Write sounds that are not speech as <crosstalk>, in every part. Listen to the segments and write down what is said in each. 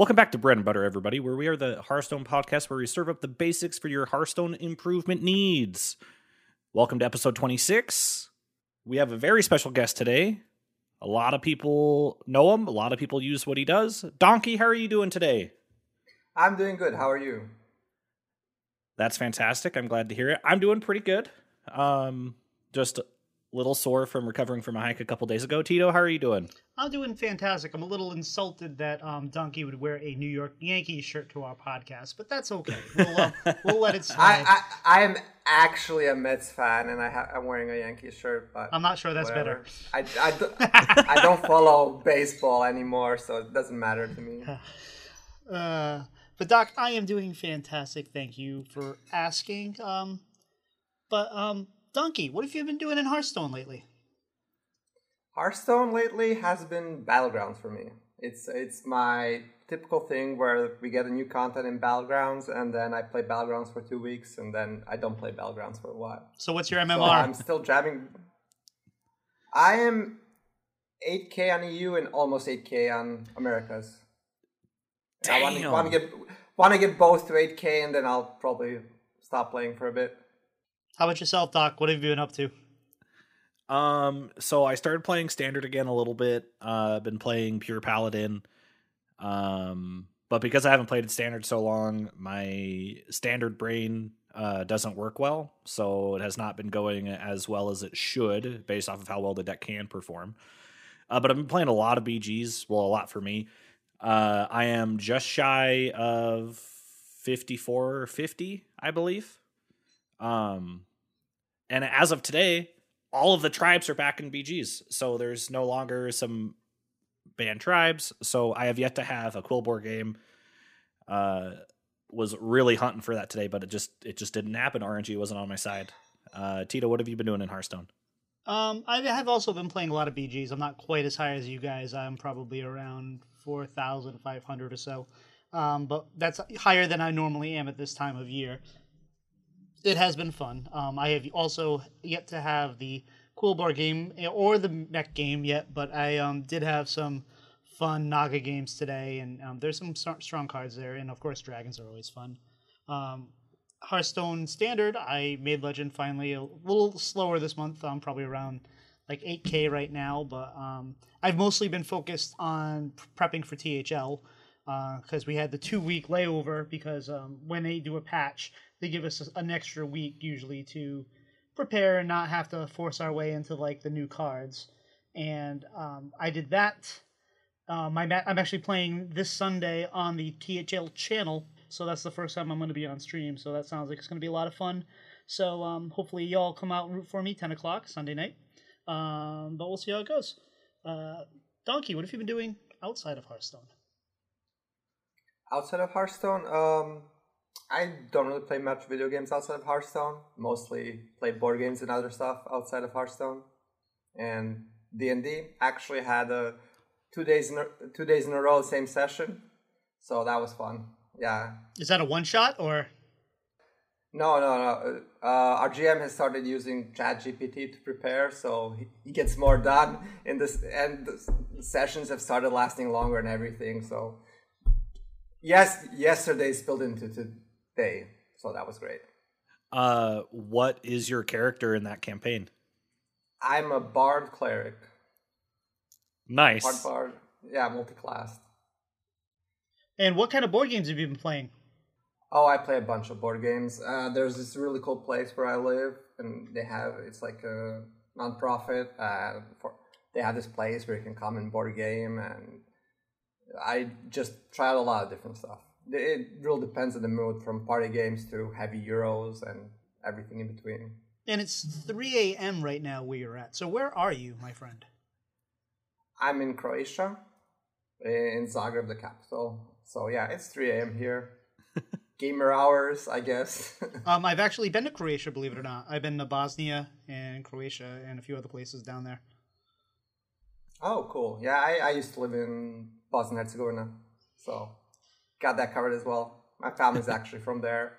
Welcome back to Bread and Butter, everybody, where we are the Hearthstone podcast where we serve up the basics for your Hearthstone improvement needs. Welcome to episode 26. We have a very special guest today. A lot of people know him, a lot of people use what he does. Donkey, how are you doing today? I'm doing good. How are you? That's fantastic. I'm glad to hear it. I'm doing pretty good. Um, just little sore from recovering from a hike a couple days ago. Tito, how are you doing? I'm doing fantastic. I'm a little insulted that um, Donkey would wear a New York Yankees shirt to our podcast, but that's okay. We'll, uh, <laughs> we'll let it slide. I, I I am actually a Mets fan, and I ha- I'm wearing a Yankees shirt, but I'm not sure that's whatever. better. I, I, do- I don't follow baseball anymore, so it doesn't matter to me. <laughs> Uh, but Doc, I am doing fantastic. Thank you for asking. Um, but um, Donkey, what have you been doing in Hearthstone lately? Hearthstone lately has been battlegrounds for me. It's it's my typical thing where we get a new content in battlegrounds, and then I play battlegrounds for two weeks, and then I don't play battlegrounds for a while. So what's your So MMR? I'm still jabbing. I am 8k on EU and almost 8k on Americas. I want to, Damn. want to get want to get both to 8k, and then I'll probably stop playing for a bit. How about yourself, Doc? What have you been up to? Um, so I started playing standard again a little bit. Uh, been playing pure paladin. Um, but because I haven't played it standard so long, my standard brain uh doesn't work well, so it has not been going as well as it should, based off of how well the deck can perform. Uh, but I've been playing a lot of BGs. Well, a lot for me. Uh, I am just shy of 54 or 50, I believe. Um, and as of today, all of the tribes are back in BGs. So there's no longer some banned tribes. So I have yet to have a Quilboar game. Uh, was really hunting for that today, but it just it just didn't happen. RNG wasn't on my side. Uh, Tito, what have you been doing in Hearthstone? Um, I have also been playing a lot of BGs. I'm not quite as high as you guys. I'm probably around 4,500 or so. Um, but that's higher than I normally am at this time of year. It has been fun. Um, I have also yet to have the Quilboar game eh, or the mech game yet, but I um, did have some fun Naga games today, and um, there's some str- strong cards there, and of course, dragons are always fun. Um, Hearthstone Standard, I made Legend finally a little slower this month. I'm probably around like 8k right now, but um, I've mostly been focused on prepping for THL because we had the two week layover. Because um, when they do a patch, they give us an extra week usually to prepare and not have to force our way into like the new cards. And um, I did that. Um, I'm, I'm actually playing this Sunday on the THL channel, so that's the first time I'm going to be on stream. So that sounds like it's going to be a lot of fun. So um, hopefully y'all come out and root for me 10 o'clock Sunday night. Um, but we'll see how it goes. Uh, Donkey, what have you been doing outside of Hearthstone? Outside of Hearthstone, um, I don't really play much video games outside of Hearthstone. Mostly play board games and other stuff outside of Hearthstone. And D and D actually had a two days in a, two days in a row same session, so that was fun. Yeah. Is that a one shot or? No, no, no. Uh, our GM has started using ChatGPT to prepare, so he, he gets more done in this. And the sessions have started lasting longer and everything. So, yes, yesterday spilled into today, so that was great. Uh, what is your character in that campaign? I'm a bard cleric. Nice. Bard bard. Yeah, multi-classed. And what kind of board games have you been playing? Oh, I play a bunch of board games. Uh, there's this really cool place where I live, and they have it's like a nonprofit. Uh, for, they have this place where you can come and board game, and I just tried a lot of different stuff. It really depends on the mood, from party games to heavy euros and everything in between. And it's 3 a.m. right now where you're at. So where are you, my friend? I'm in Croatia, in Zagreb, the capital. So yeah, it's 3 a.m. here. <laughs> Gamer hours, I guess. <laughs> Um, I've actually been to Croatia, believe it or not. I've been to Bosnia and Croatia and a few other places down there. Oh, cool. Yeah, I, I used to live in Bosnia and Herzegovina, so got that covered as well. My family's <laughs> actually from there.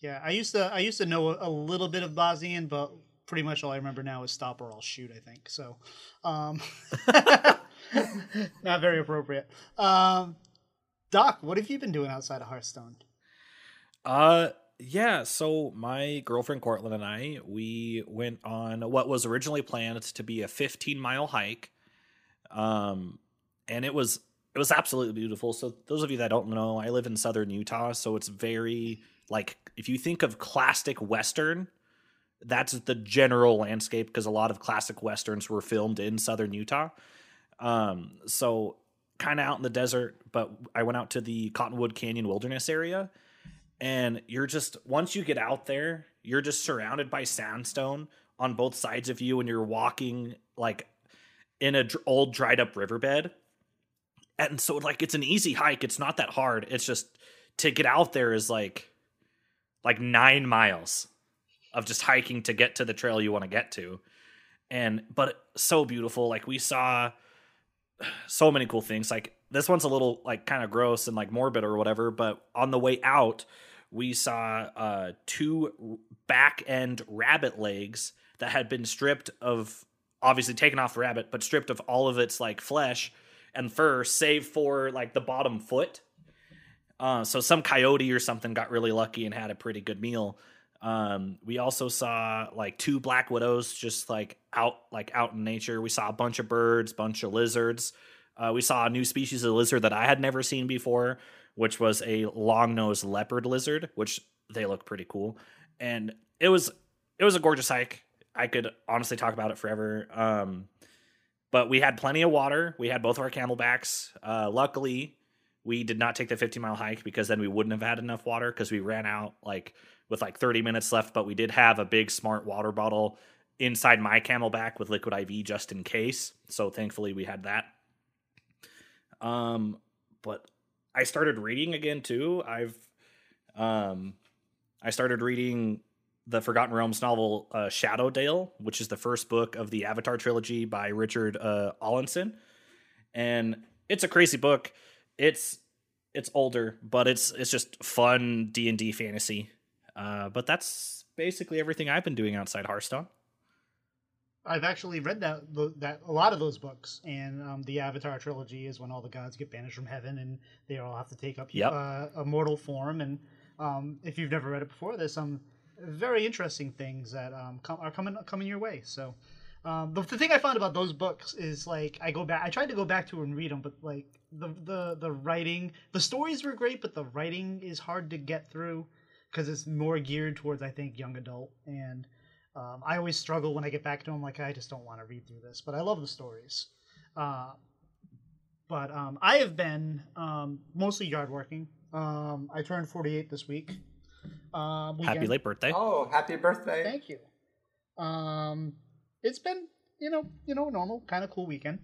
Yeah, I used to I used to know a little bit of Bosnian, but pretty much all I remember now is stop or I'll shoot. I think so. Um, <laughs> not very appropriate. Um, Doc, what have you been doing outside of Hearthstone? Uh, yeah. So my girlfriend Cortland and I, we went on what was originally planned to be a 15 mile hike. Um, and it was it was absolutely beautiful. So those of you that don't know, I live in southern Utah, so it's very like if you think of classic western, that's the general landscape because a lot of classic westerns were filmed in southern Utah. Um, so kind of out in the desert, but I went out to the Cottonwood Canyon Wilderness area, and you're just once you get out there, you're just surrounded by sandstone on both sides of you, and you're walking like in a dr- old dried up riverbed. And so like it's an easy hike. It's not that hard. It's just to get out there is like like 9 miles of just hiking to get to the trail you want to get to. And but so beautiful. Like we saw so many cool things. Like this one's a little like kind of gross and like morbid or whatever, but on the way out, we saw uh two back end rabbit legs that had been stripped of obviously taken off the rabbit, but stripped of all of its like flesh and fur, save for like the bottom foot. Uh, so some coyote or something got really lucky and had a pretty good meal. Um, we also saw like two black widows just like out like out in nature. We saw a bunch of birds, bunch of lizards. Uh, we saw a new species of lizard that I had never seen before, which was a long-nosed leopard lizard, which they look pretty cool. And it was it was a gorgeous hike. I could honestly talk about it forever. Um, but we had plenty of water. We had both of our camelbacks. Uh, luckily, we did not take the 50 mile hike because then we wouldn't have had enough water because we ran out like with like 30 minutes left. But we did have a big smart water bottle inside my camelback with liquid IV just in case. So thankfully we had that. Um, but I started reading again too. I've um, I started reading the Forgotten Realms novel uh, Shadowdale, which is the first book of the Avatar trilogy by Richard uh, Awlinson, and it's a crazy book. It's it's older, but it's it's just fun D and D fantasy. Uh, but that's basically everything I've been doing outside Hearthstone. I've actually read that that a lot of those books, and um, the Avatar trilogy is when all the gods get banished from heaven, and they all have to take up Yep. uh, a mortal form. And um, if you've never read it before, there's some very interesting things that um, come, are coming coming your way. So um, the, the thing I found about those books is like I go back, I tried to go back to and read them, but like the the the writing, the stories were great, but the writing is hard to get through because it's more geared towards I think young adult and. Um, I always struggle when I get back to them. Like I just don't want to read through this, but I love the stories. Uh, but um, I have been um, mostly yard working. Um, I turned 48 this week. Um, Happy weekend. late birthday! Oh, happy birthday! Thank you. Um, it's been you know you know normal kind of cool weekend.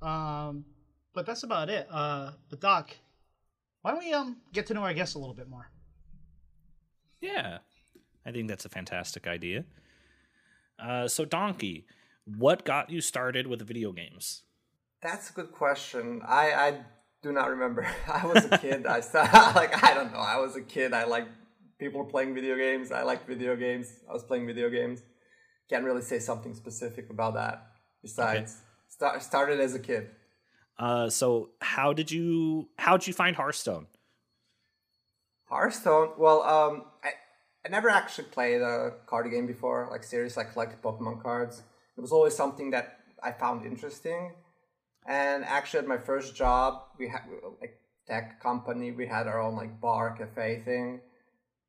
Um, but that's about it. Uh, but Doc, why don't we um get to know our guests a little bit more? Yeah, I think that's a fantastic idea. Uh, so, Donkey, what got you started with video games? That's a good question. I I do not remember. <laughs> I was a kid. I <laughs> started, <laughs> like I don't know. I was a kid. I like people playing video games. I liked video games. I was playing video games. Can't really say something specific about that. Besides, start, started as a kid. Uh, so, how did you how did you find Hearthstone? Hearthstone. Well, um, I I never actually played a card game before, like serious, like collected Pokemon cards. It was always something that I found interesting. And actually, at my first job, we had like tech company. We had our own like bar cafe thing.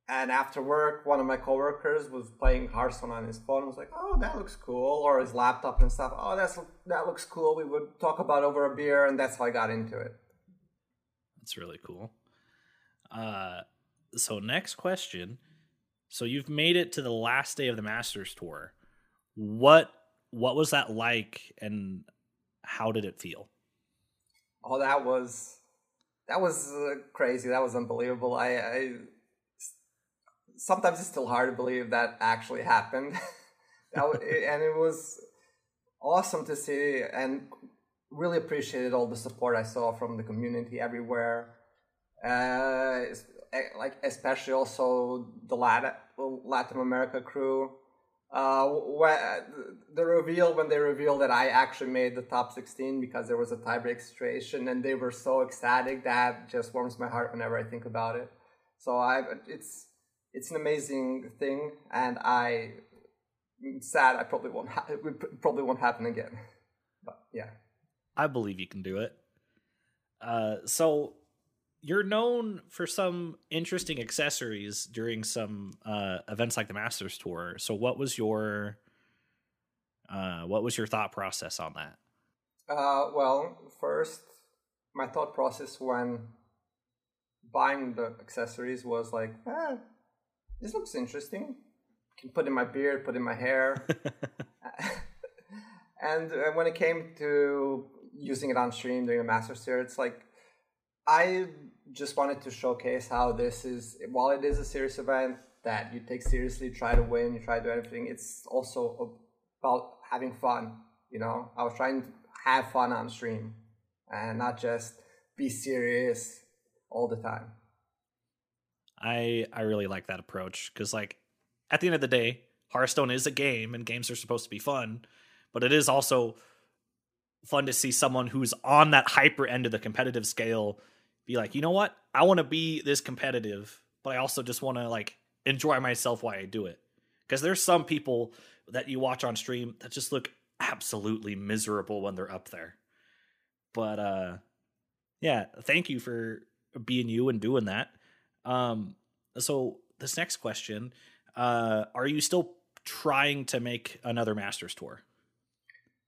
And after work, one of my coworkers was playing Hearthstone on his phone. I was like, "Oh, that looks cool," or his laptop and stuff. Oh, that's that looks cool. We would talk about over a beer, and that's how I got into it. That's really cool. Uh, so next question. So you've made it to the last day of the Masters tour. What what was that like, and how did it feel? Oh, that was that was uh, crazy. That was unbelievable. I, I sometimes it's still hard to believe that actually happened. <laughs> and it was awesome to see and really appreciated all the support I saw from the community everywhere. Uh, like especially also the Latin Latin America crew. uh, the reveal when they revealed that I actually made the top 16 because there was a tiebreak situation and they were so ecstatic that just warms my heart whenever I think about it. So I it's it's an amazing thing and I am sad I probably won't ha- it probably won't happen again. But yeah. I believe you can do it. Uh, so you're known for some interesting accessories during some uh, events like the Masters Tour. So what was your uh, what was your thought process on that? Uh, well, first, my thought process when buying the accessories was like, eh, this looks interesting. Can put in my beard, put in my hair. <laughs> <laughs> and uh, when it came to using it on stream during a Masters Tour, it's like I just wanted to showcase how this is, while it is a serious event that you take seriously, try to win, you try to do everything, it's also about having fun. You know, I was trying to have fun on stream and not just be serious all the time. I I really like that approach because like at the end of the day, Hearthstone is a game and games are supposed to be fun, but it is also fun to see someone who's on that hyper end of the competitive scale be like, you know what? I want to be this competitive, but I also just want to like enjoy myself while I do it. Because there's some people that you watch on stream that just look absolutely miserable when they're up there. But uh yeah, thank you for being you and doing that. Um so this next question, uh are you still trying to make another Masters tour?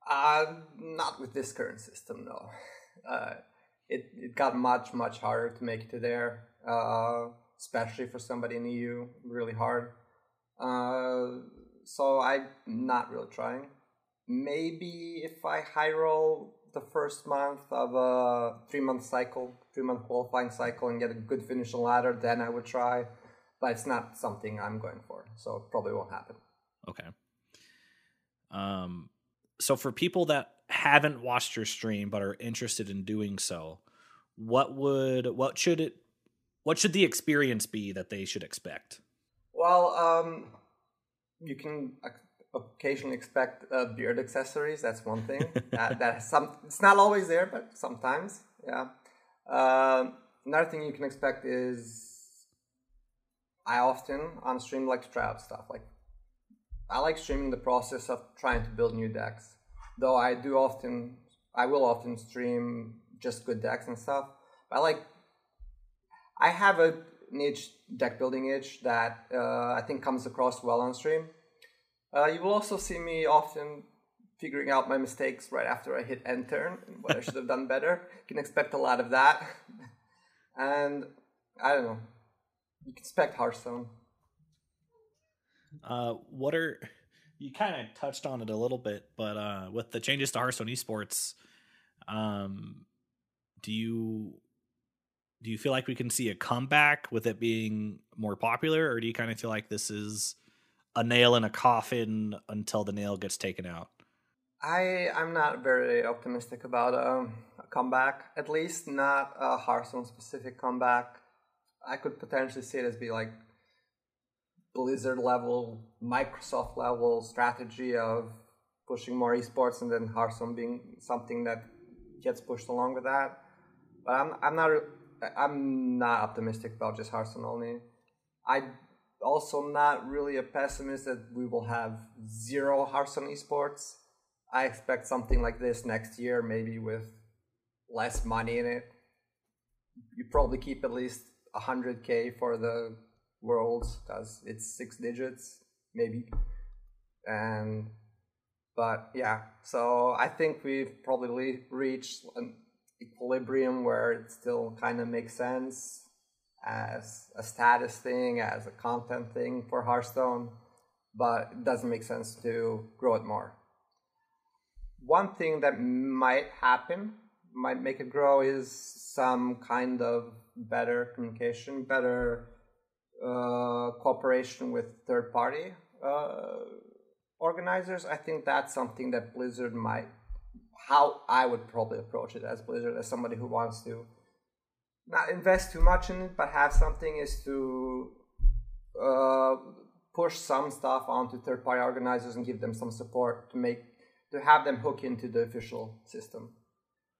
Uh not with this current system, no. Uh it, it got much much harder to make it to there uh, especially for somebody in eu really hard uh, so i'm not really trying maybe if i high roll the first month of a three month cycle three month qualifying cycle and get a good finish on ladder then i would try but it's not something i'm going for so it probably won't happen okay um so for people that haven't watched your stream but are interested in doing so, what would what should it what should the experience be that they should expect? Well, um, you can occasionally expect uh, beard accessories. That's one thing. <laughs> that, that some it's not always there, but sometimes, yeah. Uh, another thing you can expect is I often on stream like to try out stuff. Like I like streaming the process of trying to build new decks though I do often, I will often stream just good decks and stuff. I like, I have a niche deck building itch that uh, I think comes across well on stream. Uh, you will also see me often figuring out my mistakes right after I hit end turn, and what I should have done better. You can expect a lot of that. <laughs> and I don't know, you can expect Hearthstone. Uh, what are you kind of touched on it a little bit, but uh, with the changes to Hearthstone esports, um, do you do you feel like we can see a comeback with it being more popular, or do you kind of feel like this is a nail in a coffin until the nail gets taken out? I I'm not very optimistic about a comeback. At least not a Hearthstone specific comeback. I could potentially see it as be like Blizzard level, Microsoft level strategy of pushing more esports and then Hearthstone being something that gets pushed along with that. But I'm I'm not I'm not optimistic about just Hearthstone only. I also not really a pessimist that we will have zero Hearthstone esports. I expect something like this next year, maybe with less money in it. You probably keep at least 100k for the world, because it's six digits maybe and but yeah so i think we've probably reached an equilibrium where it still kind of makes sense as a status thing as a content thing for hearthstone but it doesn't make sense to grow it more one thing that might happen might make it grow is some kind of better communication better uh, cooperation with third party uh, organizers, I think that's something that Blizzard might, how I would probably approach it as Blizzard, as somebody who wants to not invest too much in it, but have something is to uh, push some stuff onto third party organizers and give them some support to make to have them hook into the official system.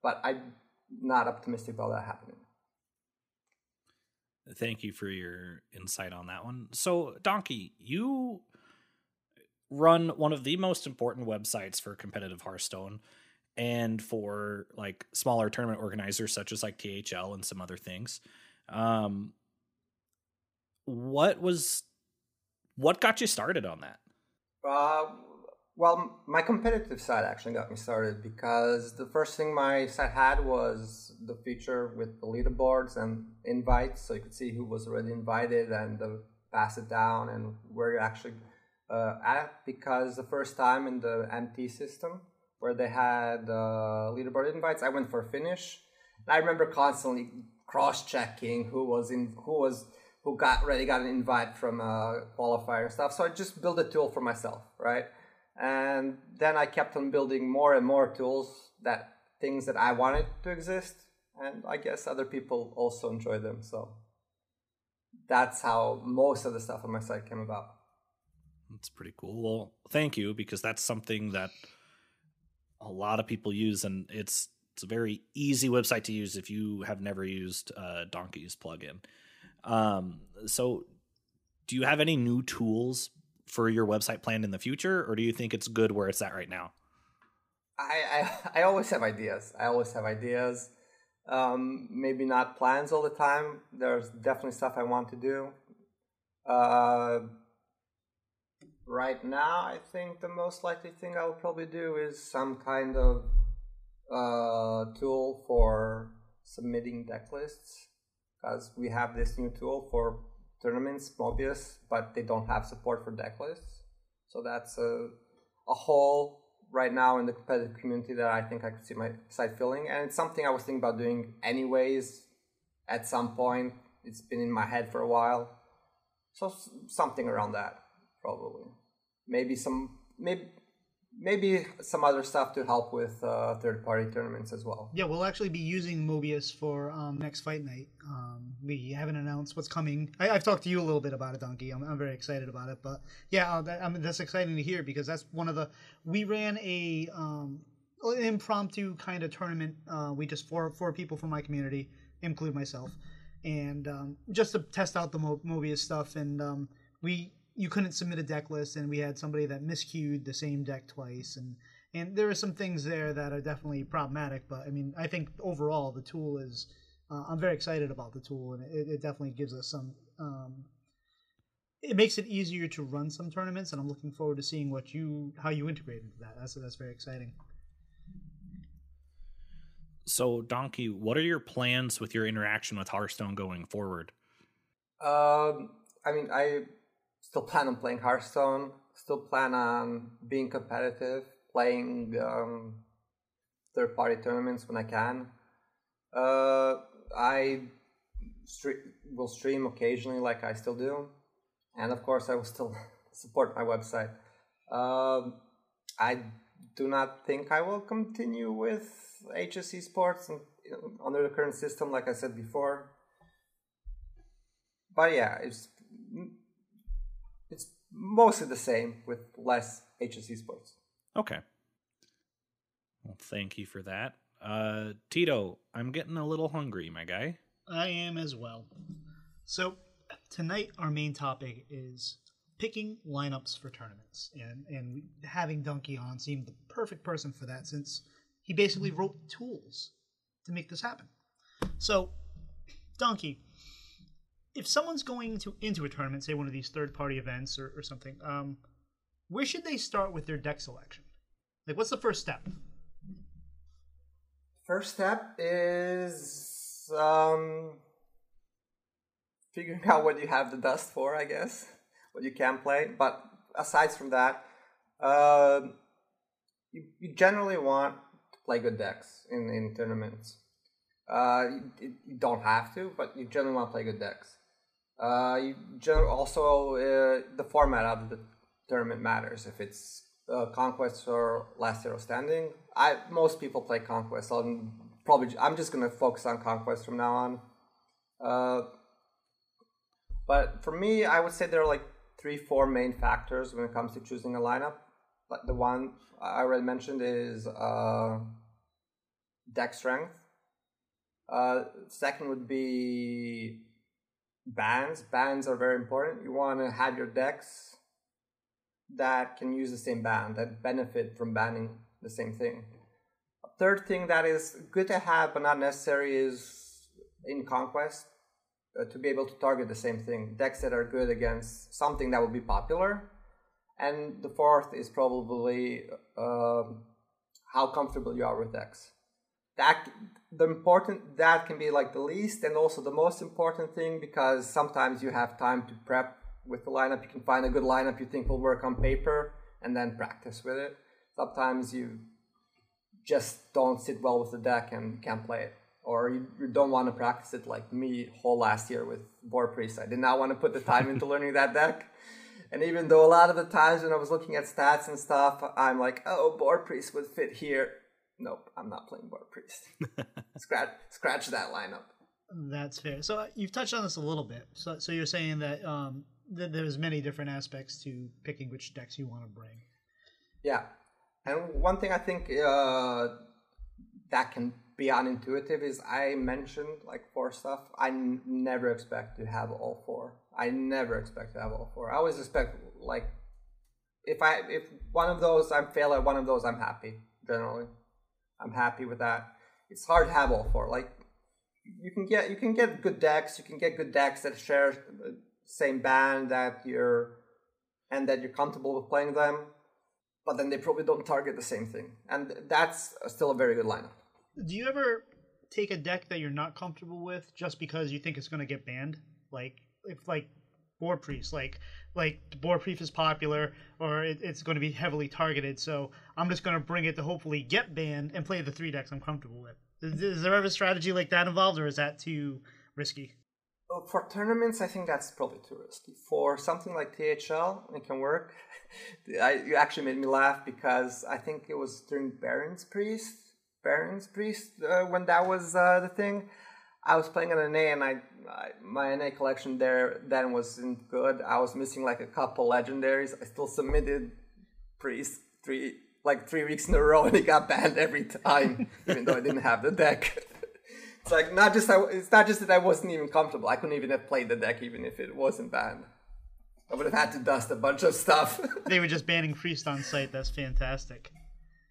But I'm not optimistic about that happening. Thank you for your insight on that one. So, Donkey, you run one of the most important websites for competitive Hearthstone and for like smaller tournament organizers such as like THL and some other things. Um, what was what got you started on that? Uh, well, my competitive side actually got me started because the first thing my site had was the feature with the leaderboards and invites, so you could see who was already invited and uh, pass it down and where you're actually uh, at. Because the first time in the MT system where they had uh, leaderboard invites, I went for finish. I remember constantly cross-checking who was in who was who got already got an invite from a qualifier and stuff. So I just built a tool for myself, right? And then I kept on building more and more tools that things that I wanted to exist. And I guess other people also enjoy them. So that's how most of the stuff on my site came about. That's pretty cool. Well, thank you because that's something that a lot of people use, and it's it's a very easy website to use if you have never used uh, Donkey's plugin. Um, so, do you have any new tools for your website planned in the future, or do you think it's good where it's at right now? I I, I always have ideas. I always have ideas. Um, maybe not plans all the time. There's definitely stuff I want to do. Uh, right now, I think the most likely thing I will probably do is some kind of uh, tool for submitting deck lists because we have this new tool for tournaments, Mobius, but they don't have support for decklists. So that's a, a hole right now in the competitive community that I think I could see my side filling. And it's something I was thinking about doing anyways at some point. It's been in my head for a while. So something around that, probably. Maybe some, maybe maybe some other stuff to help with uh, third party tournaments as well. Yeah, we'll actually be using Mobius for um, next fight night. Um, we haven't announced what's coming. I, have talked to you a little bit about it, Donkey. I'm, I'm very excited about it. But yeah, uh, that, I mean, that's exciting to hear because that's one of the. We ran a. Um, impromptu kind of tournament. Uh, we just four four people from my community, include myself, and um, just to test out the Mo- Mobius stuff. And um, we you couldn't submit a deck list, and we had somebody that miscued the same deck twice, and and there are some things there that are definitely problematic. But I mean, I think overall the tool is. Uh, I'm very excited about the tool, and it, it definitely gives us some. Um, it makes it easier to run some tournaments, and I'm looking forward to seeing what you how you integrate into that. That's that's very exciting. So, Donkey, what are your plans with your interaction with Hearthstone going forward? Um, I mean, I still plan on playing Hearthstone. Still plan on being competitive, playing um, third-party tournaments when I can. Uh, I stre- will stream occasionally, like I still do, and of course, I will still <laughs> support my website. Um, I do not think I will continue with HS esports and, under the current system, like I said before. But yeah, it's it's mostly the same with less HS esports. Okay. Well, thank you for that. Uh, Tito, I'm getting a little hungry, my guy. I am as well. So, tonight our main topic is picking lineups for tournaments. And, and having Donkey on seemed the perfect person for that since he basically wrote tools to make this happen. So, Donkey, if someone's going to into a tournament, say one of these third party events or, or something, um, where should they start with their deck selection? Like, what's the first step? First step is um, figuring <laughs> out what you have the dust for, I guess, what you can play. But aside from that, uh, you, you generally want to play good decks in, in tournaments. Uh, you, you, don't have to, but you generally want to play good decks. Uh, you also uh, the format of the tournament matters. If it's uh, conquest or last hero standing, I most people play conquest. So I'm probably I'm just gonna focus on conquest from now on. Uh, but for me, I would say there are like three, four main factors when it comes to choosing a lineup. Like the one I already mentioned is uh, deck strength. Uh, second would be bans. Bans are very important. You want to have your decks that can use the same ban, that benefit from banning the same thing. Third thing that is good to have but not necessary is in Conquest uh, to be able to target the same thing. Decks that are good against something that will be popular. And the fourth is probably uh, how comfortable you are with decks. That the important that can be like the least and also the most important thing because sometimes you have time to prep with the lineup. You can find a good lineup you think will work on paper and then practice with it. Sometimes you just don't sit well with the deck and can't play it or you, you don't want to practice it like me whole last year with Boar Priest. I did not want to put the time into learning that <laughs> deck. And even though a lot of the times when I was looking at stats and stuff, I'm like, oh, Boar Priest would fit here. Nope, I'm not playing Boar Priest. <laughs> scratch, scratch that lineup. That's fair. So uh, you've touched on this a little bit. So, so you're saying that um, th- there's many different aspects to picking which decks you want to bring. Yeah, and one thing I think uh, that can be unintuitive is I mentioned like four stuff. I n- never expect to have all four. I never expect to have all four. I always expect like if I if one of those I'm fail at one of those I'm happy generally. I'm happy with that. It's hard to have all four. Like you can get you can get good decks. You can get good decks that share the same band that you're and that you're comfortable with playing them. But then they probably don't target the same thing, and that's still a very good lineup do you ever take a deck that you're not comfortable with just because you think it's going to get banned? Like if like Boar Priest, like like Boar Priest is popular or it, it's going to be heavily targeted, so I'm just going to bring it to hopefully get banned and play the three decks I'm comfortable with. Is, is there ever a strategy like that involved, or is that too risky? For tournaments, I think that's probably too risky. For something like THL, it can work. <laughs> I, you actually made me laugh because I think it was during Baron's Priest Baron's Priest uh, when that was uh, the thing. I was playing an NA and I, I, my NA collection there then wasn't good. I was missing like a couple legendaries. I still submitted Priest three like three weeks in a row and it got banned every time, <laughs> even though I didn't have the deck. <laughs> it's like not just I, it's not just that I wasn't even comfortable. I couldn't even have played the deck even if it wasn't banned. I would have had to dust a bunch of stuff. <laughs> they were just banning Priest on sight. That's fantastic.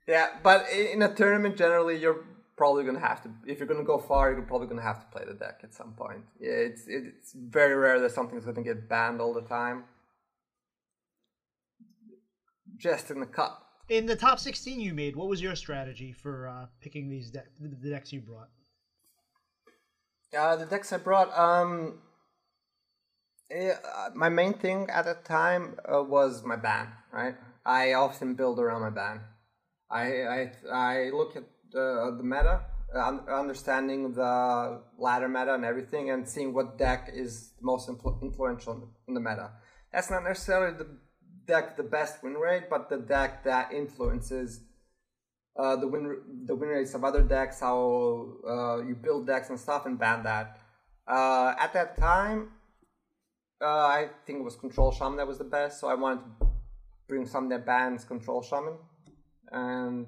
Yeah, but in a tournament, generally, you're probably gonna have to. If you're gonna go far, you're probably gonna have to play the deck at some point. Yeah, it's it's very rare that something's gonna get banned all the time. Just in the cup. In the top 16 you made, what was your strategy for uh, picking these de- the decks you brought? Uh, the decks I brought, um, yeah, uh, my main thing at the time uh, was my ban. Right, I often build around my ban. I I, I look at the, the meta, understanding the ladder meta and everything, and seeing what deck is most influ- influential in the meta. That's not necessarily the deck the best win rate, but the deck that influences uh, the win the win rates of other decks, how uh, you build decks and stuff, and ban that. Uh, at that time, uh, I think it was Control Shaman that was the best, so I wanted to bring something that bans Control Shaman and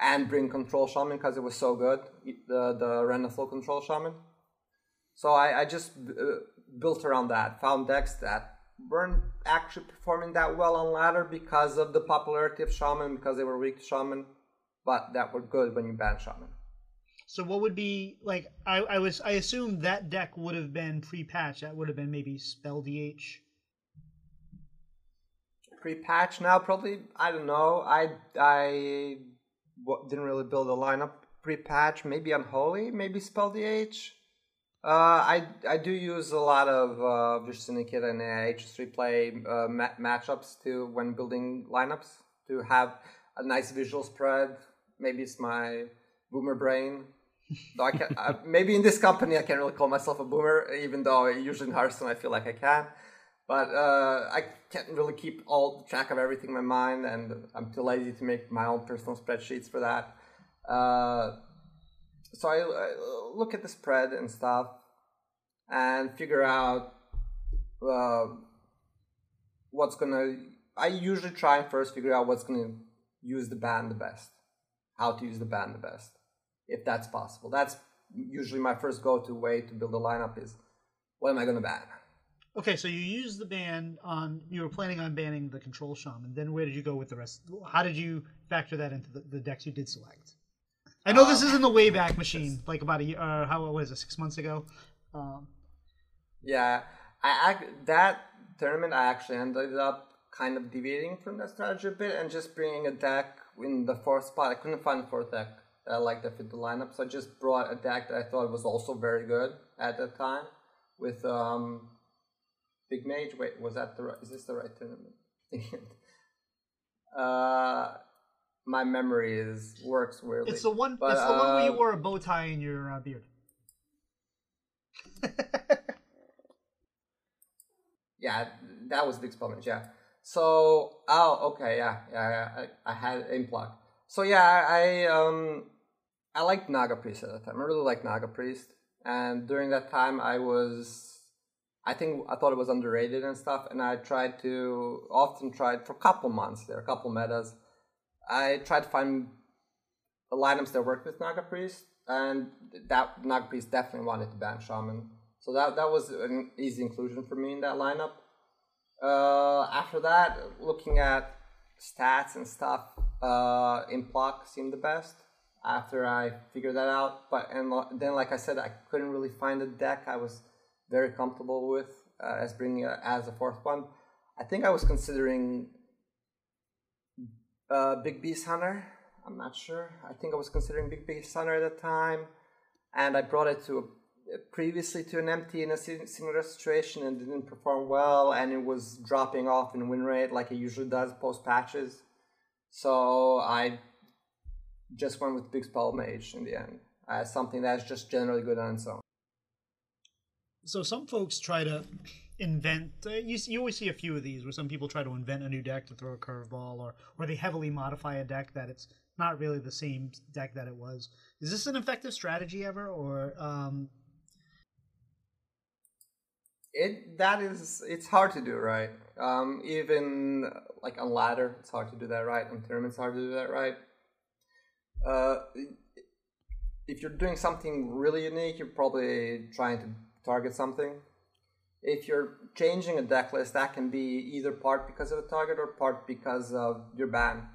and bring control shaman because it was so good the the Renathal control shaman so i, I just uh, built around that found decks that weren't actually performing that well on ladder because of the popularity of shaman because they were weak to shaman but that were good when you ban shaman. So what would be like i, I was i assume that deck would have been pre-patch that would have been maybe spell dh pre-patch? Now probably i don't know. I i didn't really build a lineup pre-patch. Maybe unholy maybe spell dh uh, I I do use a lot of uh, Vicious Syndicate and uh, HSReplay uh, ma- matchups to when building lineups to have a nice visual spread. Maybe it's my boomer brain. Though I can uh, maybe in this company I can't really call myself a boomer, even though usually in Hearthstone I feel like I can. But uh, I can't really keep all track of everything in my mind, and I'm too lazy to make my own personal spreadsheets for that. Uh, so I, I, look at the spread and stuff, and figure out uh, what's gonna. I usually try and first figure out what's gonna use the band the best, how to use the ban the best, if that's possible. That's usually my first go-to way to build a lineup is what am I gonna ban? Okay, so you used the ban on. You were planning on banning the control shaman. Then where did you go with the rest? How did you factor that into the, the decks you did select? I know this Um, is in the Wayback Machine, like about a year. Uh, how was it? Six months ago. Um, Yeah, I, I that tournament I actually ended up kind of deviating from that strategy a bit and just bringing a deck in the fourth spot. I couldn't find a fourth deck that I liked that fit the lineup, so I just brought a deck that I thought was also very good at the time with um Big Mage. Wait, was that the right? Is this the right tournament? <laughs> uh, my memory is works weirdly. it's the one. But, it's the one where you uh, wore a bow tie in your uh, beard. <laughs> Yeah, that was big spell mage. Yeah. So, oh, okay, yeah, yeah, I, I had Implock. So yeah, I um, I liked Naga Priest at that time. I really liked Naga Priest, and during that time, I was, I think I thought it was underrated and stuff, and I tried to often tried for a couple months there, a couple metas. I tried to find lineups that worked with Naga Priest, and that Naga Priest definitely wanted to ban Shaman. So that that was an easy inclusion for me in that lineup. Uh, after that, looking at stats and stuff, uh, in Implock seemed the best. After I figured that out, but and then, like I said, I couldn't really find a deck I was very comfortable with uh, as bringing as a fourth one. I think I was considering uh, Big Beast Hunter. I'm not sure. I think I was considering Big Beast Hunter at the time, and I brought it to a, previously to an MT in a si- similar situation and didn't perform well, and it was dropping off in win rate like it usually does post patches. So I just went with Big Spell Mage in the end as something that's just generally good on its own. So some folks try to invent. Uh, you you always see a few of these where some people try to invent a new deck to throw a curveball, or or they heavily modify a deck that it's not really the same deck that it was. Is this an effective strategy ever, or um, it that is it's hard to do right? Um even like on ladder it's hard to do that right? On tournaments hard to do that right? Uh if you're doing something really unique you're probably trying to target something. If you're changing a deck list that can be either part because of a target or part because of your ban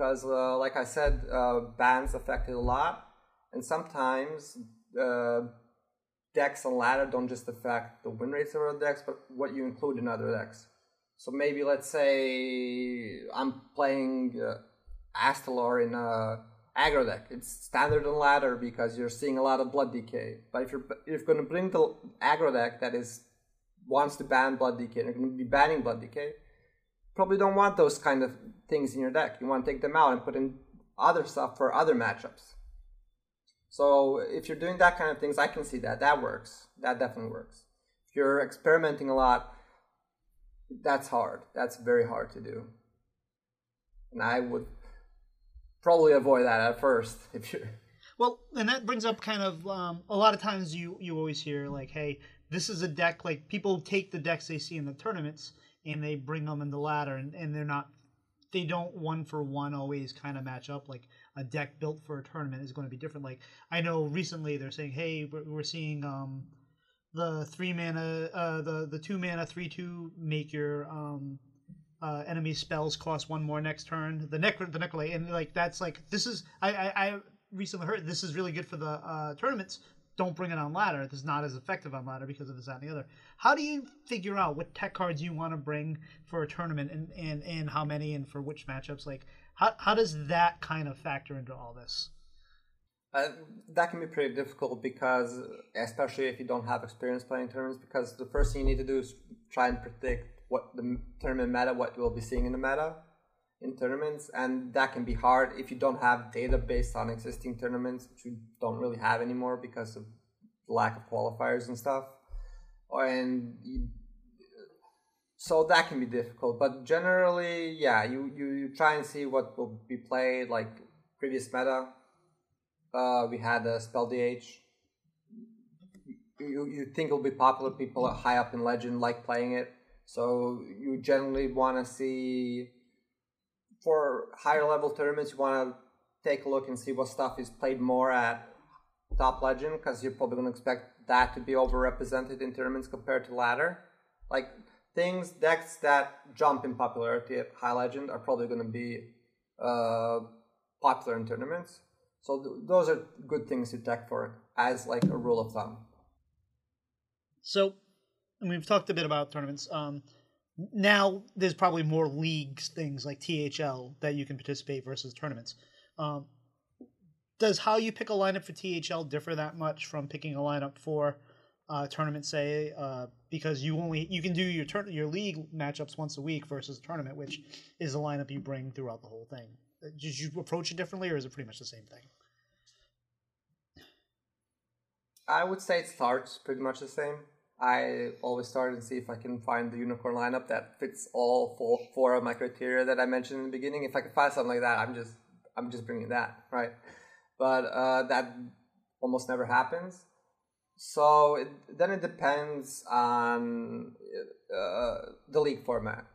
because uh, like i said uh, bans affected a lot and sometimes uh, decks on ladder don't just affect the win rates of other decks, but what you include in other decks. So maybe let's say I'm playing uh, Astalor in a aggro deck. It's standard on ladder because you're seeing a lot of Blood DK. But if you're if going to bring the aggro deck that is wants to ban Blood DK, and you're going to be banning Blood DK, probably don't want those kind of things in your deck. You want to take them out and put in other stuff for other matchups. So if you're doing that kind of things, I can see that that works. That definitely works. If you're experimenting a lot, that's hard. That's very hard to do. And I would probably avoid that at first <laughs> if you're well, and that brings up kind of um, a lot of times you you always hear like, hey, this is a deck like people take the decks they see in the tournaments and they bring them in the ladder, and, and they're not they don't one for one always kind of match up like a deck built for a tournament is going to be different like i know recently they're saying hey we're, we're seeing um the three mana uh the the two mana three two make your um uh enemy spells cost one more next turn the necro the necrolate and like that's like this is i i, I recently heard this is really good for the uh tournaments don't bring it on ladder. It's not as effective on ladder because of this, that, and the other. How do you figure out what tech cards you want to bring for a tournament and, and, and how many and for which matchups? Like, how, how does that kind of factor into all this? Uh, that can be pretty difficult because, especially if you don't have experience playing tournaments, because the first thing you need to do is try and predict what the tournament meta, what you'll be seeing in the meta in tournaments, and that can be hard if you don't have data based on existing tournaments, which you don't really have anymore because of lack of qualifiers and stuff. And you, so that can be difficult, but generally, yeah, you, you, you try and see what will be played, like previous meta. Uh, we had a spell DH. You, you think it'll be popular, people high up in Legend like playing it. So you generally want to see for higher level tournaments, you want to take a look and see what stuff is played more at top legend because you're probably going to expect that to be overrepresented in tournaments compared to ladder. Like things decks that jump in popularity at high legend are probably going to be uh, popular in tournaments. So th- those are good things to deck for as like a rule of thumb. So and we've talked a bit about tournaments. Um, now there's probably more leagues things like THL that you can participate versus tournaments. Um, does how you pick a lineup for THL differ that much from picking a lineup for uh, tournament, say, uh, because you only you can do your turn your league matchups once a week versus tournament, which is the lineup you bring throughout the whole thing. Did you approach it differently, or is it pretty much the same thing? I would say it starts pretty much the same. I always start and see if I can find the unicorn lineup that fits all four, four of my criteria that I mentioned in the beginning. If I can find something like that, I'm just I'm just bringing that right. But uh, that almost never happens. So it, then it depends on uh, the league format.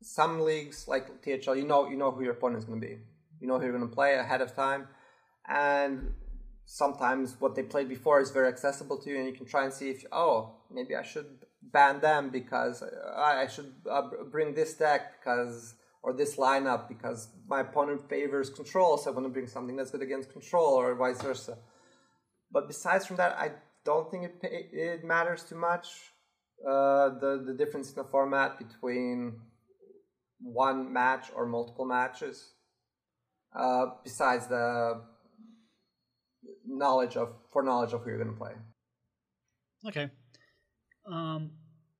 Some leagues like THL, you know you know who your opponent is going to be. You know who you're going to play ahead of time, and sometimes what they played before is very accessible to you, and you can try and see if oh maybe I should ban them because I should uh, bring this deck because or this lineup because my opponent favors control, so I want to bring something that's good against control, or vice versa. But besides from that, I don't think it it matters too much. Uh, the the difference in the format between one match or multiple matches. Uh, besides the knowledge of for knowledge of who you're going to play. Okay. Um,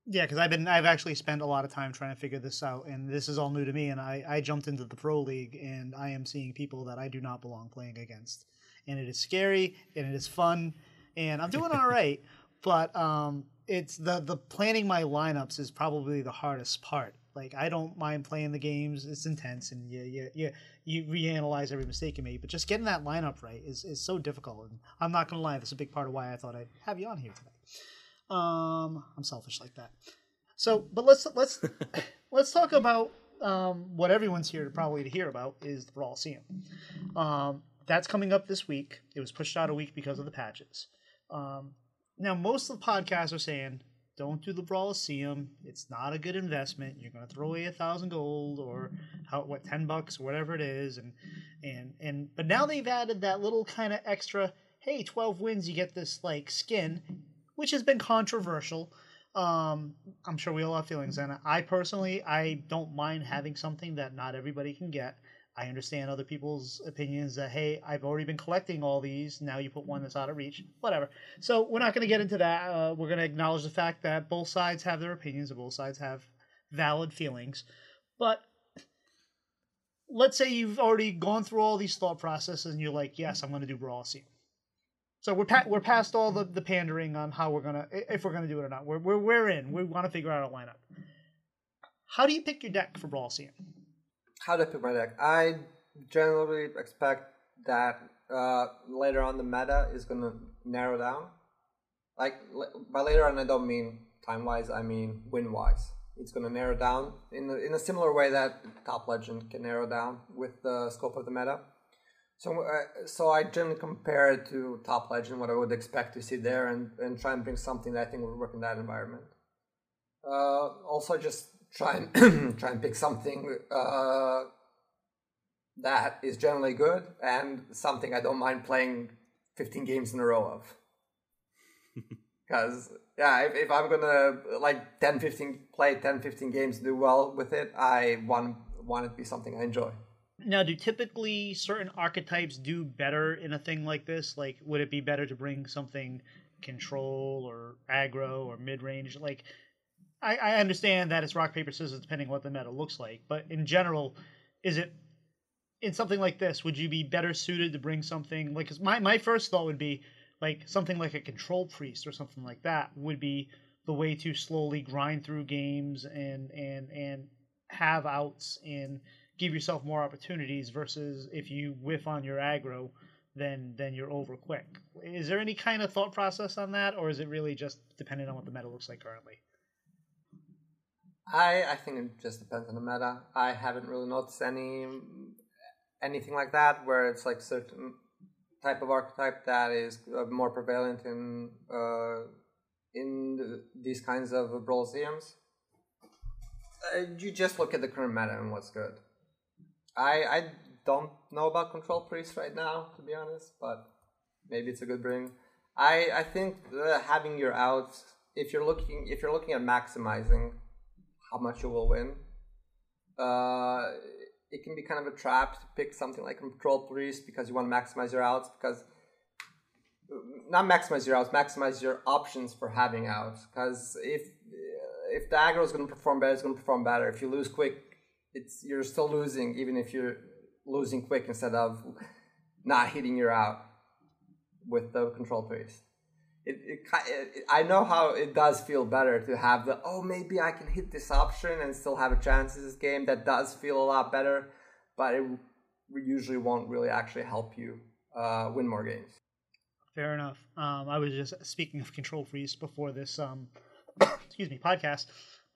yeah, because I've been I've actually spent a lot of time trying to figure this out, and this is all new to me. And I I jumped into the pro league, and I am seeing people that I do not belong playing against, and it is scary and it is fun, and I'm doing <laughs> all right. But um, it's the the planning my lineups is probably the hardest part. Like I don't mind playing the games; it's intense, and you you you, you reanalyze every mistake you made. But just getting that lineup right is, is so difficult. And I'm not gonna lie, that's a big part of why I thought I'd have you on here today. Um, I'm selfish like that. So, but let's let's <laughs> let's talk about um, what everyone's here to probably to hear about is the Brawliseum. Um, that's coming up this week. It was pushed out a week because of the patches. Um, now, most of the podcasts are saying don't do the Brawliseum. It's not a good investment. You're going to throw away a thousand gold or how what ten bucks whatever it is, and and and but now they've added that little kind of extra. Hey, twelve wins, you get this like skin, which has been controversial. Um, I'm sure we all have feelings, and I personally I don't mind having something that not everybody can get. I understand other people's opinions that hey, I've already been collecting all these. Now you put one that's out of reach, whatever. So we're not going to get into that. Uh, we're going to acknowledge the fact that both sides have their opinions and both sides have valid feelings. But let's say you've already gone through all these thought processes and you're like, yes, I'm going to do Brawliseum. So we're pa- we're past all the, the pandering on how we're gonna if we're gonna do it or not. We're we're, we're in. We want to figure out a lineup. How do you pick your deck for Brawliseum? How do I pick my deck? I generally expect that uh, later on the meta is going to narrow down. Like by later on, I don't mean time wise. I mean win wise. It's going to narrow down in a, in a similar way that Top Legend can narrow down with the scope of the meta. So, uh, so I generally compare it to Top Legend, what I would expect to see there, and, and try and bring something that I think would work in that environment. Uh, also, just try and <clears throat> try and pick something uh, that is generally good and something I don't mind playing 15 games in a row of. <laughs> Because yeah, if, if I'm gonna like 10, 15 play 10, 15 games, do well with it, I want want it to be something I enjoy. Now, do typically certain archetypes do better in a thing like this? Like, would it be better to bring something control or aggro or mid range? Like, I, I understand that it's rock paper scissors depending on what the meta looks like, but in general, is it in something like this? Would you be better suited to bring something like? Cause my my first thought would be like something like a control priest or something like that would be the way to slowly grind through games and and and have outs and give yourself more opportunities versus if you whiff on your aggro then then you're over quick. Is there any kind of thought process on that or is it really just dependent on what the meta looks like currently? I I think it just depends on the meta. I haven't really noticed any anything like that where it's like certain type of archetype that is uh, more prevalent in uh, in the, these kinds of brawlseums. Uh, you just look at the current meta and what's good. I I don't know about control priest right now to be honest, but maybe it's a good bring. I I think having your outs if you're looking if you're looking at maximizing how much you will win, uh, it can be kind of a trap to pick something like control priest because you want to maximize your outs because not maximize your outs, maximize your options for having outs. Because if if the aggro is going to perform better, it's going to perform better. If you lose quick, it's you're still losing even if you're losing quick instead of not hitting your out with the control priest. It, it, it, I know how it does feel better to have the oh maybe I can hit this option and still have a chance in this game. That does feel a lot better, but it usually won't really actually help you uh, win more games. Fair enough. Um, I was just speaking of control priest before this um, <coughs> excuse me podcast.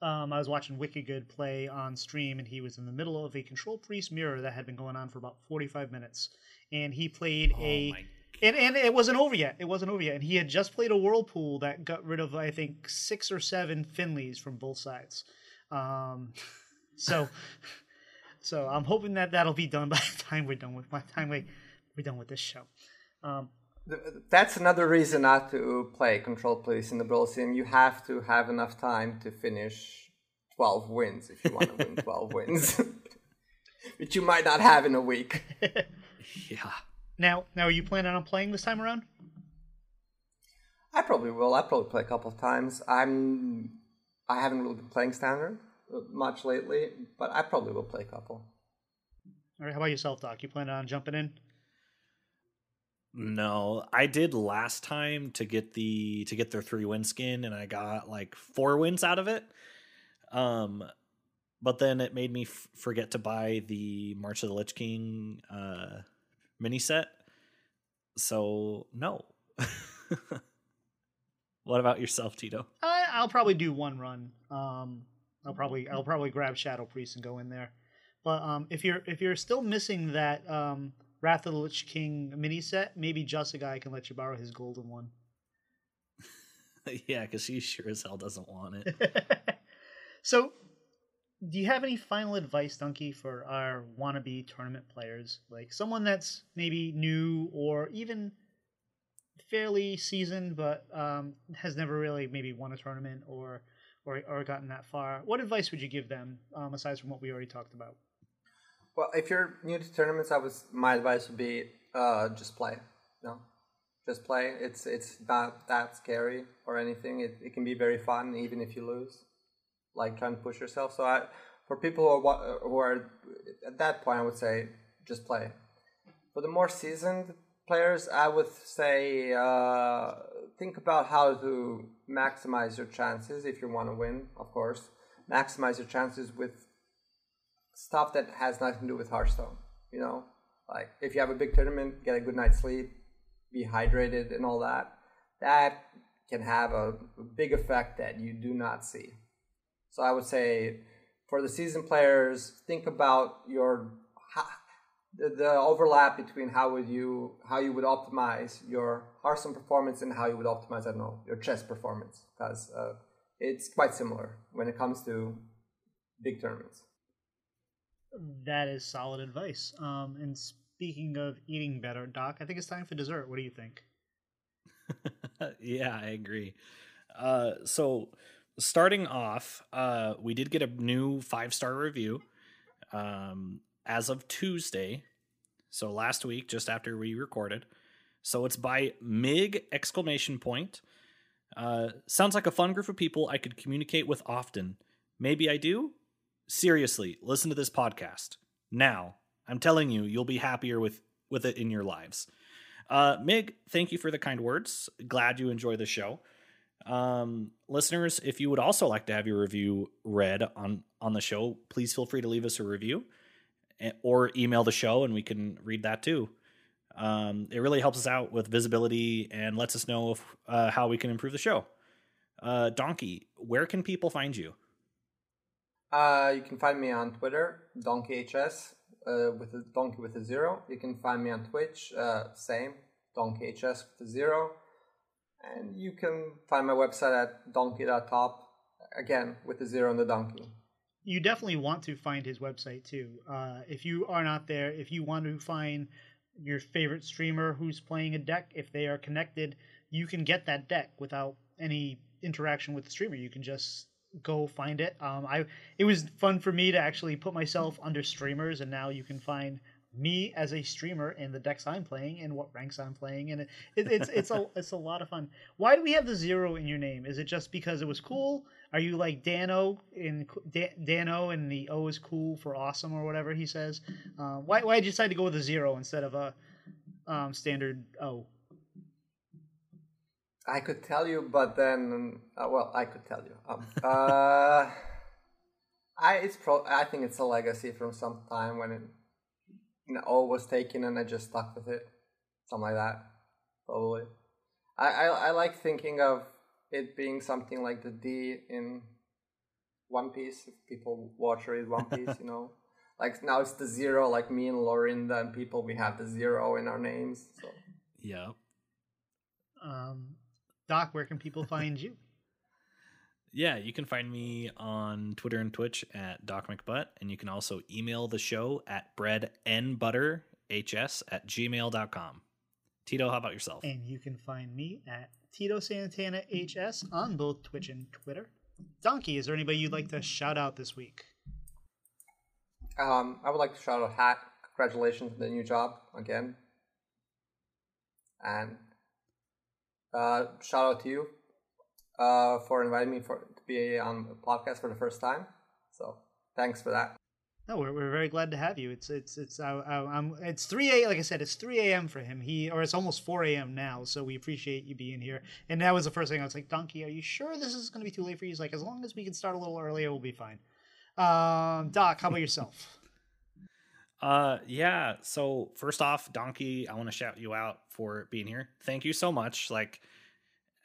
Um, I was watching Wicked Good play on stream, and he was in the middle of a control priest mirror that had been going on for about forty five minutes, and he played oh a and and it wasn't over yet. It wasn't over yet, and he had just played a whirlpool that got rid of I think six or seven Finleys from both sides. Um, so, <laughs> so I'm hoping that that'll be done by the time we're done with by the time we we're done with this show. Um, That's another reason not to play Control Priest in the Brawliseum. You have to have enough time to finish 12 wins if you want to win <laughs> 12 wins, <laughs> which you might not have in a week. yeah. Now, now, are you planning on playing this time around? I probably will. I probably play a couple of times. I'm. I haven't really been playing standard much lately, but I probably will play a couple. All right. How about yourself, Doc? You planning on jumping in? No, I did last time to get the to get their three win skin, and I got like four wins out of it. Um, but then it made me f- forget to buy the March of the Lich King uh mini set. So no. <laughs> what about yourself, Tito? I, will probably do one run. Um, I'll probably I'll probably grab Shadow Priest and go in there. But um, if you're if you're still missing that um, Wrath of the Lich King mini set, maybe just a guy can let you borrow his golden one. <laughs> yeah, because he sure as hell doesn't want it. <laughs> so do you have any final advice, Donkey, for our wannabe tournament players? Like someone that's maybe new or even fairly seasoned, but um, has never really maybe won a tournament or, or or gotten that far. What advice would you give them, um, aside from what we already talked about? Well, if you're new to tournaments, I was my advice would be uh, just play. No, just play. It's it's not that scary or anything. It it can be very fun even if you lose like trying to push yourself. So I, for people who are, who are at that point, I would say just play. For the more seasoned players, I would say uh, think about how to maximize your chances if you want to win. Of course, maximize your chances with stuff that has nothing to do with Hearthstone. You know, like if you have a big tournament, get a good night's sleep, be hydrated, and all that. That can have a big effect that you do not see. So I would say for the season players, think about your the, the overlap between how would you how you would optimize your Hearthstone performance and how you would optimize I don't know your chess performance because uh, it's quite similar when it comes to big tournaments. That is solid advice. Um, and speaking of eating better, Doc, I think it's time for dessert. What do you think? <laughs> yeah, I agree. Uh, so starting off, uh, we did get a new five star review um, as of Tuesday. So last week, just after we recorded. So it's by Mig exclamation point. Uh, sounds like a fun group of people I could communicate with often. Maybe I do. Seriously, listen to this podcast now. I'm telling you, you'll be happier with with it in your lives. Uh, Mig, thank you for the kind words. Glad you enjoy the show. Um, listeners, if you would also like to have your review read on on the show, please feel free to leave us a review eh, or email the show and we can read that too. Um, it really helps us out with visibility and lets us know if, uh, how we can improve the show. Uh, Donkey, where can people find you? Uh, you can find me on Twitter, DonkeyHS, uh, with a donkey with a zero. You can find me on Twitch, uh, same, DonkeyHS with a zero. And you can find my website at donkey.top, again, with the zero on the donkey. You definitely want to find his website too. Uh, if you are not there, if you want to find your favorite streamer who's playing a deck, if they are connected, you can get that deck without any interaction with the streamer. You can just go find it. Um, I it was fun for me to actually put myself under streamers, and now you can find me as a streamer and the decks I'm playing and what ranks I'm playing, and it, it, it's it's a it's a lot of fun. Why do we have the zero in your name? Is it just because it was cool? Are you like Dano in Dano and the O is cool for awesome or whatever he says? Uh, why why did you decide to go with a zero instead of a um, standard O? I could tell you, but then, uh, well, I could tell you. Um, uh, <laughs> I it's pro. I think it's a legacy from some time when it you know, O was taken and I just stuck with it, something like that, probably. I, I I like thinking of it being something like the D in One Piece. If people watch or read One Piece, <laughs> you know, like now it's the zero. Like me and Lorinda and people, we have the zero in our names. So yeah. Um, Doc, where can people find you? Yeah, you can find me on Twitter and Twitch at Doc McButt, and you can also email the show at breadandbutterhs at gmail.com. Tito, how about yourself? And you can find me at Tito Santana HS on both Twitch and Twitter. Donkey, is there anybody you'd like to shout out this week? Um, I would like to shout out Hat. Congratulations on the new job again. And uh, shout out to you uh, for inviting me for to be on the podcast for the first time. So thanks for that. No, we're, we're very glad to have you. It's it's it's I, I, am it's three a like I said it's three a.m. for him. He or it's almost four a.m. now. So we appreciate you being here. And that was the first thing I was like, Donkey, are you sure this is going to be too late for you? He's like, as long as we can start a little earlier, we'll be fine. Um, Doc, how about yourself? <laughs> Uh, yeah. So first off, Donkey, I want to shout you out for being here. Thank you so much. Like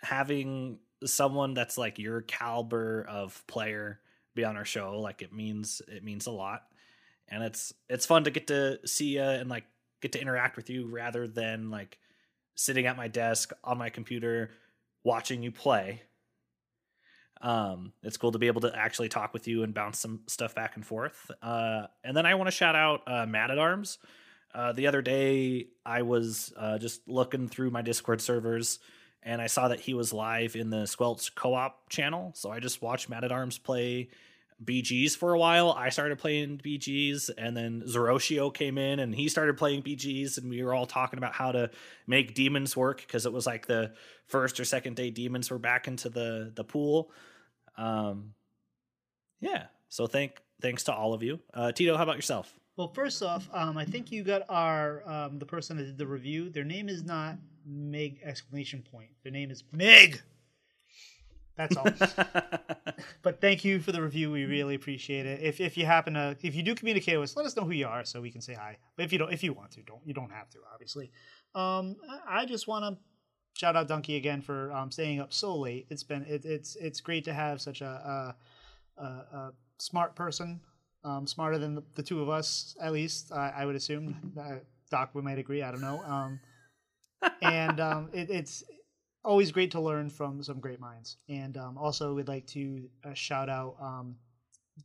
having someone that's like your caliber of player be on our show, like it means it means a lot, and it's it's fun to get to see you and like get to interact with you rather than like sitting at my desk on my computer watching you play um, it's cool to be able to actually talk with you and bounce some stuff back and forth. Uh, and then I want to shout out uh, Mad at Arms. Uh, the other day, I was uh, just looking through my Discord servers and I saw that he was live in the Squelch co op channel. So I just watched Mad at Arms play BGs for a while. I started playing BGs, and then Zeroshio came in and he started playing BGs, and we were all talking about how to make demons work because it was like the first or second day demons were back into the the pool. Um, yeah. So thank thanks to all of you. Uh, Tito, how about yourself? Well, first off, um, I think you got our um, the person that did the review. Their name is not Meg exclamation point. Their name is Meg. That's all. <laughs> but thank you for the review. We really appreciate it. If if you happen to if you do communicate with us, let us know who you are so we can say hi. But if you don't if you want to, don't you don't have to, obviously. Um, I just want to shout out Donkey again for um, staying up so late. It's been it, it's it's great to have such a, a, a, a smart person, um, smarter than the, the, two of us at least. I, I would assume. Uh, Doc we might agree. I don't know. Um, and um, it, it's always great to learn from some great minds. And um, also, we'd like to uh, shout out um,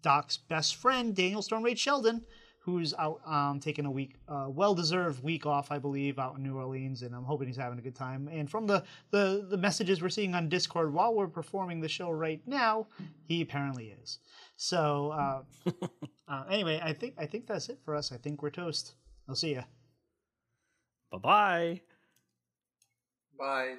Doc's best friend, Daniel Stormrage Sheldon who's out um, taking a week, uh, well-deserved week off, I believe, out in New Orleans, and I'm hoping he's having a good time. And from the, the the messages we're seeing on Discord while we're performing the show right now, he apparently is. So uh, <laughs> uh, anyway, I think I think that's it for us. I think we're toast. I'll see you. Bye-bye. Bye.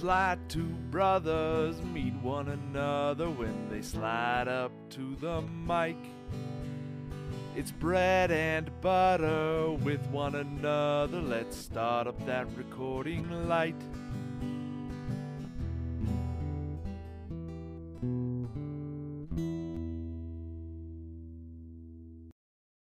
slide two brothers meet one another when they slide up to the mic. It's bread and butter with one another. Let's start up that recording light.